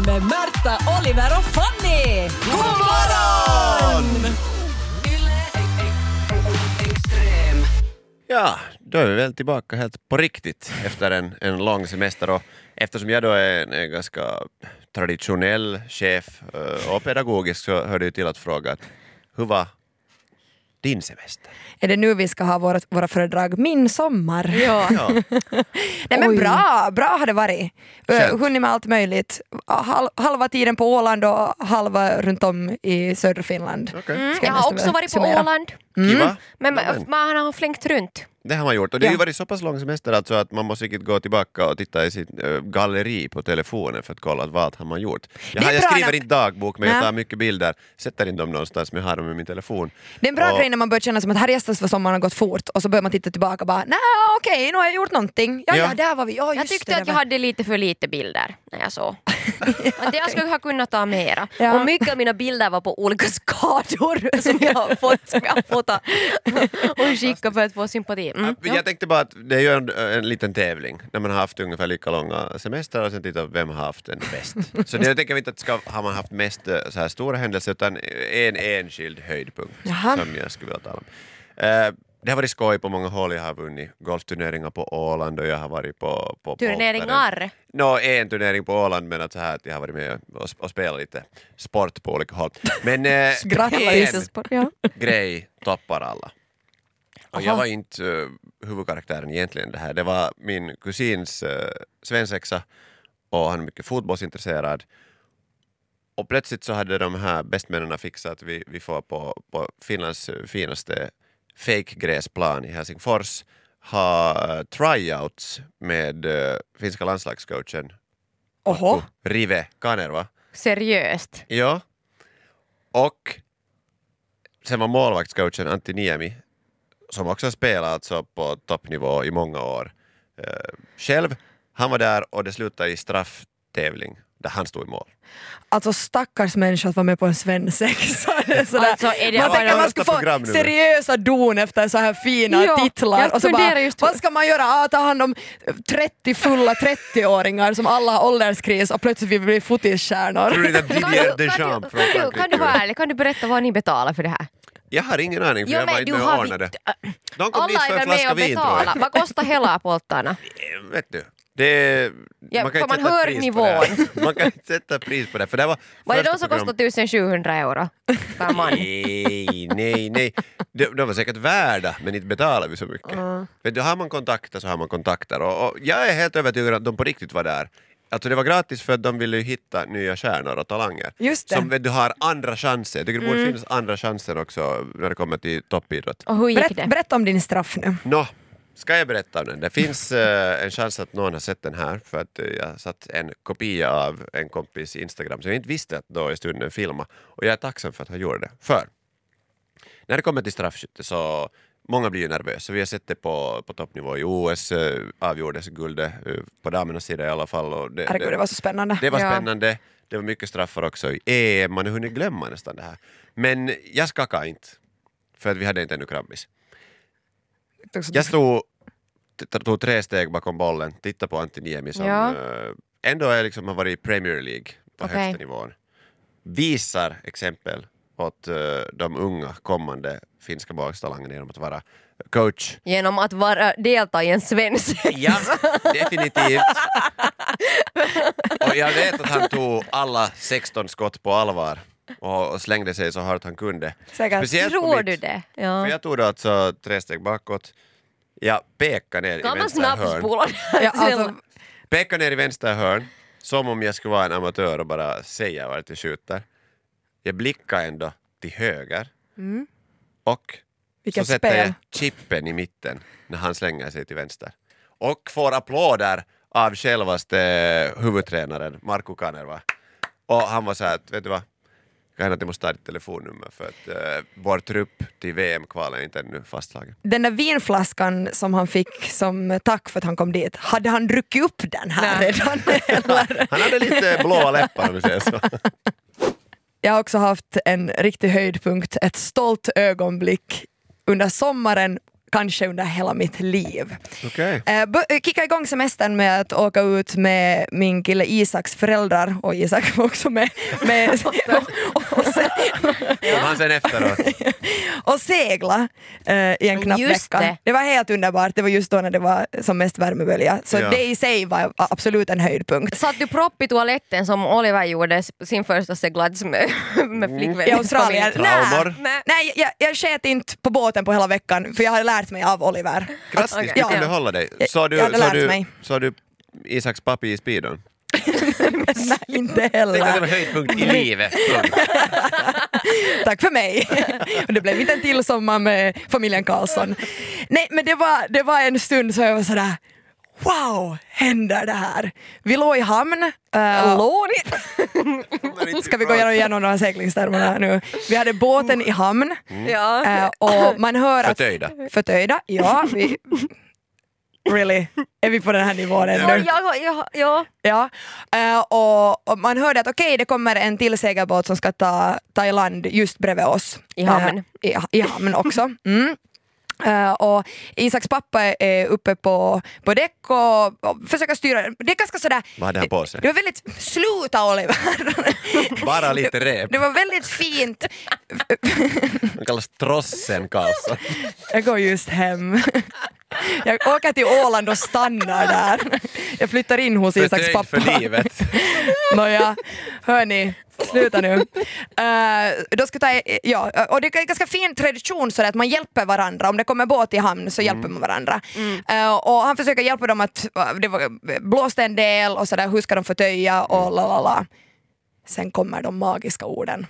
Morgonpodden med Märta, Oliver och Fanny! God morgon! Ja, då är vi väl tillbaka helt på riktigt efter en, en lång semester och eftersom jag då är en, en ganska traditionell chef eh, och pedagogisk så hör det ju till att fråga att hur var din semester? Är det nu vi ska ha våra, våra föredrag Min sommar? Ja. Nej men Oj. bra, bra har det varit. Skönt. Hunnit med allt möjligt. Hal, halva tiden på Åland och halva runt om i södra Finland. okej. Mm, jag jag har också varit på summera. Åland. Kiva. Men man, man har flängt runt. Det har man gjort och det har ju varit så pass lång semester alltså att man måste gå tillbaka och titta i sitt äh, galleri på telefonen för att kolla att vad har man gjort. Jag, har, jag skriver när- inte dagbok men jag tar mycket bilder, sätter in dem någonstans men jag har dem i min telefon. Det är en bra Och- grej när man börjar känna som att här gästas för sommaren har gått fort och så börjar man titta tillbaka och bara nej okej nu har jag gjort någonting. Ja, Ja. ja. där var vi. Ja, Jag tyckte det, att jag var- hade lite för lite bilder när jag såg. Att jag skulle ha kunnat ta mera. Ja. Och mycket av mina bilder var på olika skador som jag har fått, som jag har och skicka för att få sympati. Mm. Ja, Jag tänkte bara att det är ju en, en liten tävling när man har haft ungefär lika långa semester och sen titta vem har haft den bäst. Så det, jag tänker inte att ska, har man haft mest eh, så här stora händelser utan en enskild höjdpunkt Jaha. som jag skulle vilja tala om. Eh, det har varit skoj på många håll, jag har vunnit golfturneringar på Åland och jag har varit på... på. Turneringar. Nå, en turnering på Åland men att så här att jag har varit med och, och spelat lite sport på olika håll. Men eh, en Ja. grej toppar alla. Och Aha. jag var inte uh, huvudkaraktären egentligen det här. Det var min kusins uh, svensexa och han är mycket fotbollsintresserad. Och plötsligt så hade de här bästmännen fixat att vi, vi får på, på Finlands eh, finaste fake-gräsplan i Helsingfors ha uh, tryouts med uh, finska landslagscoachen Oho. Rive Kanerva. Seriöst. Ja. Och sen var målvaktscoachen Antti Niemi som också spelat alltså på toppnivå i många år. Eh, själv, han var där och det slutade i strafftävling där han stod i mål. Alltså stackars människa att vara med på en svensexa. Alltså, är det- man tänker att man program få seriösa don efter så här fina Ja, titlar. Och så bara, just vad ska man göra? Ah, ta hand om 30 fulla 30-åringar som alla har ålderskris och plötsligt vill vi bli Tror fotisstjärnor. Didier du, Deschamps kan, från du, kan, du, kan du vara Frankrike? ärlig, kan du berätta vad ni betalar för det här? Jag har ingen aning för Jo, jag var inte med och ordnade. De kom dit Alla för är en flaska vin tror jag. Vad kostar hela poltarna? Eh, Vet du, det, Ja, man kan inte man sätta hör pris på det här. nivån. Man kan inte sätta pris på det. För det var, Var det de som program- kostade 1700 euro per man? Nej, nej, nej. De, de var säkert värda, men inte betalar vi så mycket. Vet du, har man kontakter så har man kontakter. Och, och jag är helt övertygad att de på riktigt var där. Alltså det var gratis för att de ville hitta nya stjärnor och talanger. Just det. Som du har andra chanser. Jag tycker det borde finnas andra chanser också när det kommer till toppidrott. Och hur gick Berätt, det? berätta om din straff nu. Nå, ska jag berätta om den? Det finns eh, en chans att någon har sett den här för att eh, jag satt en kopia av en kompis Instagram som jag inte visste att då i stunden filma och jag är tacksam för att han gjorde det. För när det kommer till straffskytte så Många blir ju nervösa. Vi har sett det på, på toppnivå i OS, eh, avgjordes guldet eh, på damernas sida i alla fall. Och det, Herregud, det var så spännande. det var Ja. spännande. Det var mycket straffar också i EM. Man har hunnit glömma nästan det här. Men jag skakade inte. För att vi hade inte ännu krabbis. Jag stod, tog tre steg bakom bollen, tittade på Antti Niemi som Ja. eh, ändå är liksom, har varit i Premier League på Okej. högsta nivån. Visar exempel åt eh, de unga kommande finska bollstalangerna genom att vara coach. Genom att vara, delta i en svensk. Ja, definitivt. Och jag vet att han tog alla 16 skott på allvar och, och slängde sig så hårt han kunde. Säkert. Speciellt Tror mitt- du det? För Ja. jag tog då alltså tre steg bakåt. Jag pekade ner i Kan man vänster hörn. Ja, alltså, Pekade ner i vänster hörn, som om jag skulle vara en amatör och bara säga vart jag skjuter. Jag blickade ändå till höger och Vilket så sätter spel. jag chippen i mitten när han slänger sig till vänster. Och får applåder av självaste huvudtränaren Markku Kanerva. Och han var så här att, vet du vad, kan hända att jag måste ta ditt telefonnummer för att uh, vår trupp till VM-kvalen är inte ännu fastslagen. den där vinflaskan som han fick som tack för att han kom dit, hade han druckit upp den här Nej. redan? Eller? Han hade lite blåa läppar om vi säger så. Jag har också haft en riktig höjdpunkt, ett stolt ögonblick under sommaren kanske under hela mitt liv. Okej. Eh, eh, kicka igång semestern med att åka ut med min kille Isaks föräldrar och Isak var också med. med och, och, han sen efteråt. och segla eh, i en knapp Just vecka. det. Det var helt underbart, det var just då när det var som mest värmebölja. Så Ja. det i sig var absolut en höjdpunkt. Satt du propp i toaletten som Oliver gjorde sin första seglats med, med flickvän? I Australien. Nej, nej jag, jag sket inte på båten på hela veckan för jag har lärt mig av Oliver. Grattis, Okej. du Ja. kunde hålla dig. Jag- Så du, jag hade lärt du, mig. så du Isaks pappi i speedon? nej, inte Tänk att det var heller. höjdpunkt i livet. Tack för mig. Det blev inte en till sommar med familjen Karlsson. Nej, men det var, det var en stund så jag var sådär Wow, händer det här? Vi låg i hamn. Uh, ska vi gå igenom, igenom de här seglingstermerna nu? Vi hade båten i hamn Ja. eh, och man hör att... Förtöjda. Förtöjda, ja. Vi, really? Är vi på den här nivån Ja, ännu? ja, ja, ja. Ja, eh, och, och man hörde att okej, det kommer en till segelbåt som ska ta, ta i land just bredvid oss. I hamn. Eh, i, I hamn också. Mm. Eh, och Isaks pappa är uppe på, på däck och, och försöker styra. Det är ganska sådär... Vad hade han på sig? Det var väldigt... Sluta Oliver! Bara lite rep. Det var väldigt fint. Han kallas Trossen Karlsson. Jag går just hem. Jag åker till Åland och stannar där. Jag flyttar in hos Isaks pappa. för livet. Nåja, hörni, sluta nu. Uh, då ska ta, ja, och det är en ganska fin tradition så att man hjälper varandra. Om det kommer båt i hamn så hjälper man varandra. Eh, och han försöker hjälpa dem att, uh, det var, blåste en del och sådär, hur ska de förtöja och la la la. Sen kommer de magiska orden.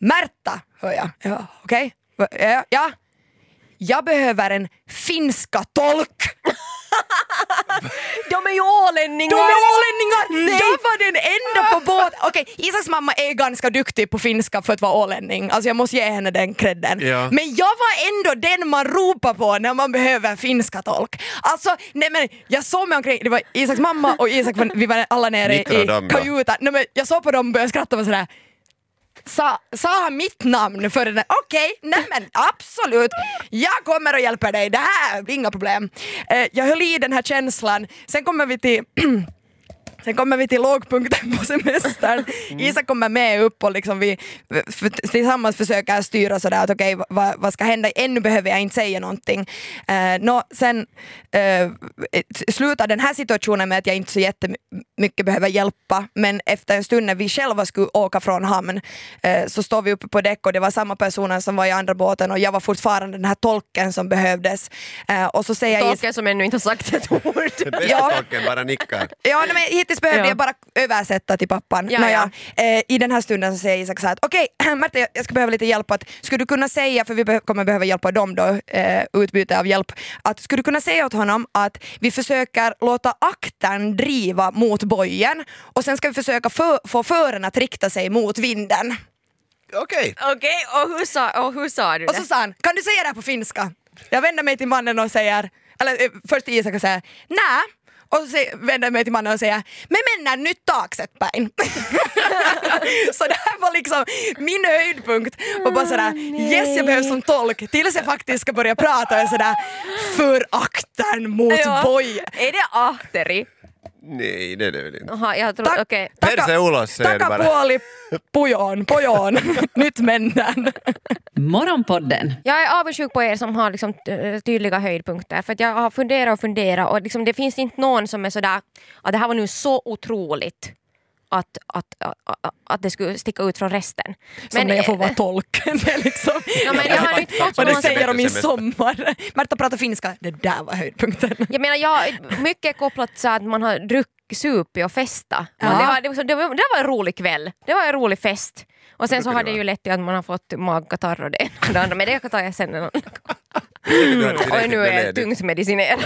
Märta, hör jag. Ja, Okej? Ja, ja. Jag behöver en finska tolk. De är ju ålänningar! De är ålänningar! Jag var den enda på båten. Okej, Isaks mamma är ganska duktig på finska för att vara ålänning. Alltså jag måste ge henne den credden. Ja. Men jag var ändå den man ropar på när man behöver finska tolk. Alltså, nej men jag såg mig omkring, det var Isaks mamma och Isak, vi var alla nere i kajutan. Nej, men jag såg på dem och började skratta och var sådär Sa, sa han mitt namn för den? Okej, nej men absolut. Jag kommer och hjälper dig, det här blir inga problem. Eh, jag höll i den här känslan, sen kommer vi till Sen kommer vi till lågpunkten på semestern. Isak kommer med upp och liksom vi för, tillsammans försöker styra sådär att okej, vad, vad ska hända? Ännu behöver jag inte säga någonting. Eh, nå, sen eh, slutar den här situationen med att jag inte så jättemycket behöver hjälpa men efter en stund när vi själva skulle åka från hamn eh, så står vi uppe på däck och det var samma personer som var i andra båten och jag var fortfarande den här tolken som behövdes. Eh, och så säger Is- Tolken som ännu inte har sagt ett ord. Bästa Ja. tolken bara nickar. Ja, men hittills behövde Ja. jag bara översätta till pappan. Ja, Nåja, eh, I den här stunden så säger Isak så att okej, Märta jag ska behöva lite hjälp. Att, skulle du kunna säga, för vi be- kommer behöva hjälpa dem då, eh, utbyte av hjälp, att skulle du kunna säga åt honom att vi försöker låta aktern driva mot bojen och sen ska vi försöka få, få fören att rikta sig mot vinden. Okej. Okej, och, hur sa, och hur sa du Och det? så sa han, kan du säga det här på finska? Jag vänder mig till mannen och säger, eller eh, först till Isak och säger nä. Och så vänder jag mig till mannen och säger, men mennään nyt taaksepäin. så det här var liksom min höjdpunkt. Och bara sådär, yes jag behövs som tolk. Tills jag faktiskt ska börja prata och är sådär, för aktern mot Ja. bojen. Är det ahteri? Nej, det är det väl inte. Jaha, jag tror, Tack. okej. Perse ulos säger du bara. Takapuoli, pujon, pojon. Nyt mennään. Morgonpodden Jag är avundsjuk på er som har liksom, tydliga höjdpunkter för att jag har funderat och funderat och liksom, det finns inte någon som är sådär att det här var nu så otroligt att, att, att, att det skulle sticka ut från resten. Som när jag får eh, vara tolk. det är liksom, Ja, men jag har inte fått och det säger i semester. sommar. Märta pratar finska, det där var höjdpunkten. Jag menar, jag, mycket är kopplat till att man har druckit, supit och festa. Ja. Det, var, det, var, det, var, en rolig kväll. Det var en rolig fest. Och sen så har det ju lett till att man har fått magkatarr och det ena och det andra. Men det tar jag sen. en annan gång. Och tillräckligt nu är jag tungt medicinerad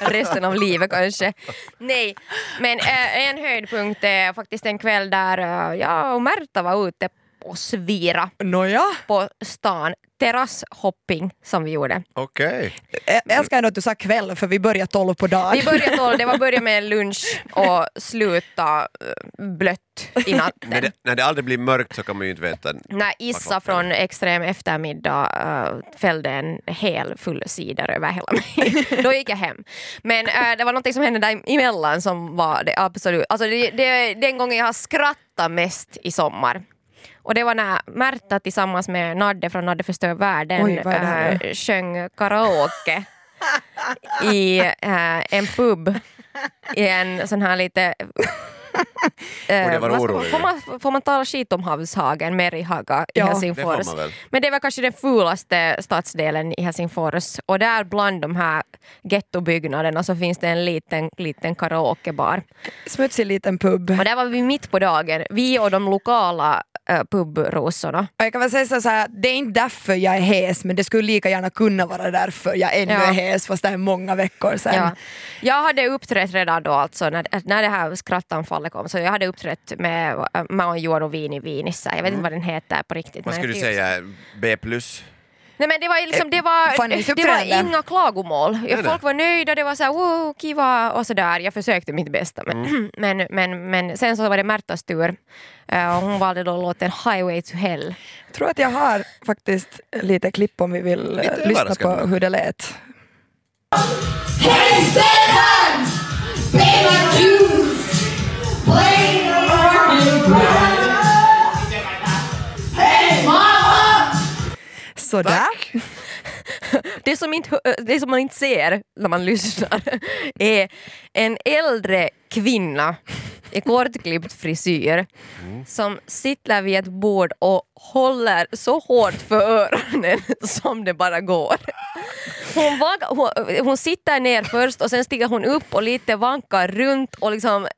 resten av livet kanske. Nej, men äh, en höjdpunkt är faktiskt en kväll där äh, jag och Märta var ute och svira Nåja, på stan. Terrasshopping som vi gjorde. Okej. jag älskar ändå att du sa kväll för vi börjar tolv på dagen. Vi började tolv, det var börja med lunch och sluta eh, blött i natten. När det, när det aldrig blir mörkt så kan man ju inte veta. När Issa från Extrem eftermiddag uh, fällde en hel full sida över hela mig. Då gick jag hem. Men uh, det var något som hände däremellan som var det absolut... Alltså det, det, den gången jag har skrattat mest i sommar. Och det var när Märta tillsammans med Nadde från Nadde förstör världen Oj, uh, sjöng karaoke i uh, en pub i en sån här lite det var orolig. får, man, får man tala skit om Havshagen, Merihaga i Ja, det Det Helsingfors? får man väl. Men det var kanske den fulaste stadsdelen i Helsingfors och där bland de här gettobyggnaderna så finns det en liten, liten karaokebar. Smutsig liten pub. Och där var vi mitt på dagen, vi och de lokala uh, pubrosorna. Och jag kan väl säga så här, det är inte därför jag är hes men det skulle lika gärna kunna vara därför jag ännu Ja. är hes fast det är många veckor sedan. Ja. Jag hade uppträtt redan då alltså när, när det här skrattanfallet kom så jag hade uppträtt med äh, Maon Juoru Vini Vinissa. Jag vet inte vad den heter på riktigt. Mm. Vad men skulle du säga? B plus? Nej men det var, liksom, det var, det var inga klagomål. Folk var nöjda, det var så här, wow, kiva och sådär. Jag försökte mitt bästa. Men, Mm. men, men, men sen så var det Märtas tur. Eh, och hon valde då låten Highway to Hell. Jag tror att jag har faktiskt lite klipp om vi vill eh, Lite lyssna på hur det lät. Hey, Stefan! Baby Jews! Play the morning ground! Hey, mama! Sådär. Det som, inte, det som man inte ser när man lyssnar är en äldre kvinna i kortklippt frisyr som sitter vid ett bord och håller så hårt för öronen som det bara går. Hon, vag, hon, hon sitter ner först och sen stiger hon upp och lite vankar runt och liksom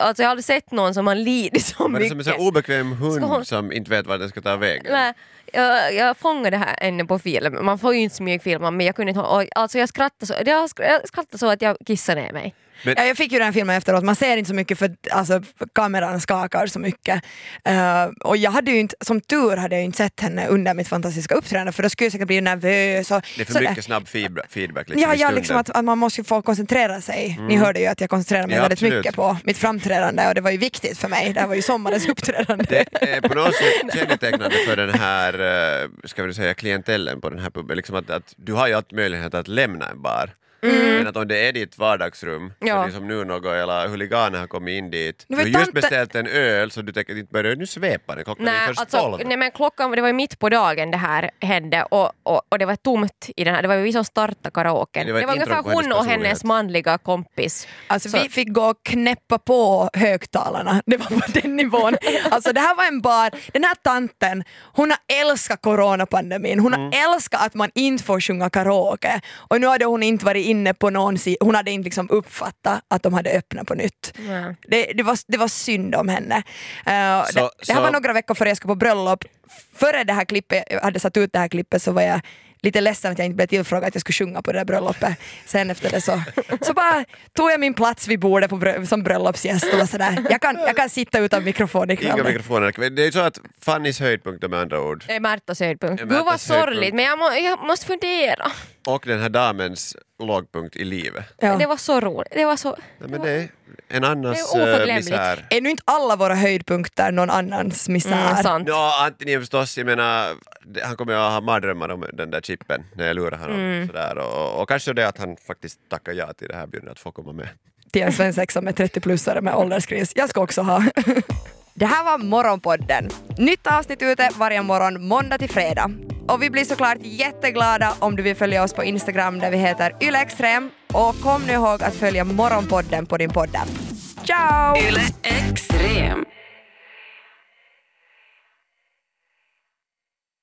Alltså jag har aldrig sett någon som har lidit så Var det som en mycket. obekväm hund hon- som inte vet vart den ska ta vägen? Nej, jag, jag fångade det här ännu på film. Man får ju inte smygfilma men jag kunde inte hålla- Alltså jag skrattade så, jag sk- jag skrattade så att jag kissade ner mig. Ja, jag fick ju den filmen efteråt, man ser inte så mycket för alltså, kameran skakar så mycket. Eh, och jag hade ju inte, som tur hade jag inte sett henne under mitt fantastiska uppträdande för då skulle jag säkert bli nervös. Och, Det är för sådär. mycket snabb feedback, liksom Ja, ja liksom att, att man måste ju få koncentrera sig. Ni hörde ju att jag koncentrerade mig Ja, väldigt absolut. mycket på mitt framträdande och det var ju viktigt för mig. Det här var ju sommarens uppträdande. Det är på något sätt kännetecknande för den här, Eh, ska vi säga, klientellen på den här puben. Liksom att, att du har ju alltid möjlighet att lämna en bar. Men att om det är ditt vardagsrum, Ja. så det är som nu något, eller huliganer har kommit in dit, du vet har just beställt en öl så du tänker inte börja nu svepa den, klockan är Nej, först alltså, tolv. nej men klockan, det var ju mitt på dagen det här hände och, och, och det var tomt i den här, det var ju vi som startade karaoken. Det Det var var, ett intro ungefär hon och hennes manliga kompis. Alltså Så- vi fick gå och knäppa på högtalarna, det var på den nivån. Alltså det här var en bar, den här tanten, hon har älskat coronapandemin, hon har Mm. älskat att man inte får sjunga karaoke och nu hade hon inte varit inne på någon sida, hon hade inte liksom uppfattat att de hade öppnat på nytt. Ja. Det, det, var, det var synd om henne. Eh, Så- det, det här så- var några veckor före jag skulle på bröllop. Före det här klippet, jag hade satt ut det här klippet så var jag lite ledsen att jag inte blev tillfrågad att jag skulle sjunga på det där bröllopet. Sen efter det så, så bara tog jag min plats vid bordet på brö- som bröllopsgäst och var sådär, jag kan, jag kan sitta utan mikrofon ikväll. Inga mikrofoner. Det är så att Fannys höjdpunkt med andra ord, Det är Märtas höjdpunkt. Gud vad sorgligt men jag, må, jag måste fundera. och den här damens lågpunkt i livet. Ja. Det var så roligt. Det var så... Nej, men det en annans Det är misär. Är nu inte alla våra höjdpunkter någon annans misär? Mm, sant. Ja, Antoni förstås, jag menar, han kommer ju att ha mardrömmar om den där chippen när jag lurar honom. Mm. Sådär. Och, och kanske det att han faktiskt tackar ja till det här bjudandet att få komma med. till en svensexa med 30-plussare med ålderskris. Jag ska också ha. Det här var Morgonpodden. Nytt avsnitt ute varje morgon måndag till fredag. Och vi blir såklart jätteglada om du vill följa oss på Instagram där vi heter ylextrem. Och kom nu ihåg att följa Morgonpodden på din podd. Ciao! Extrem.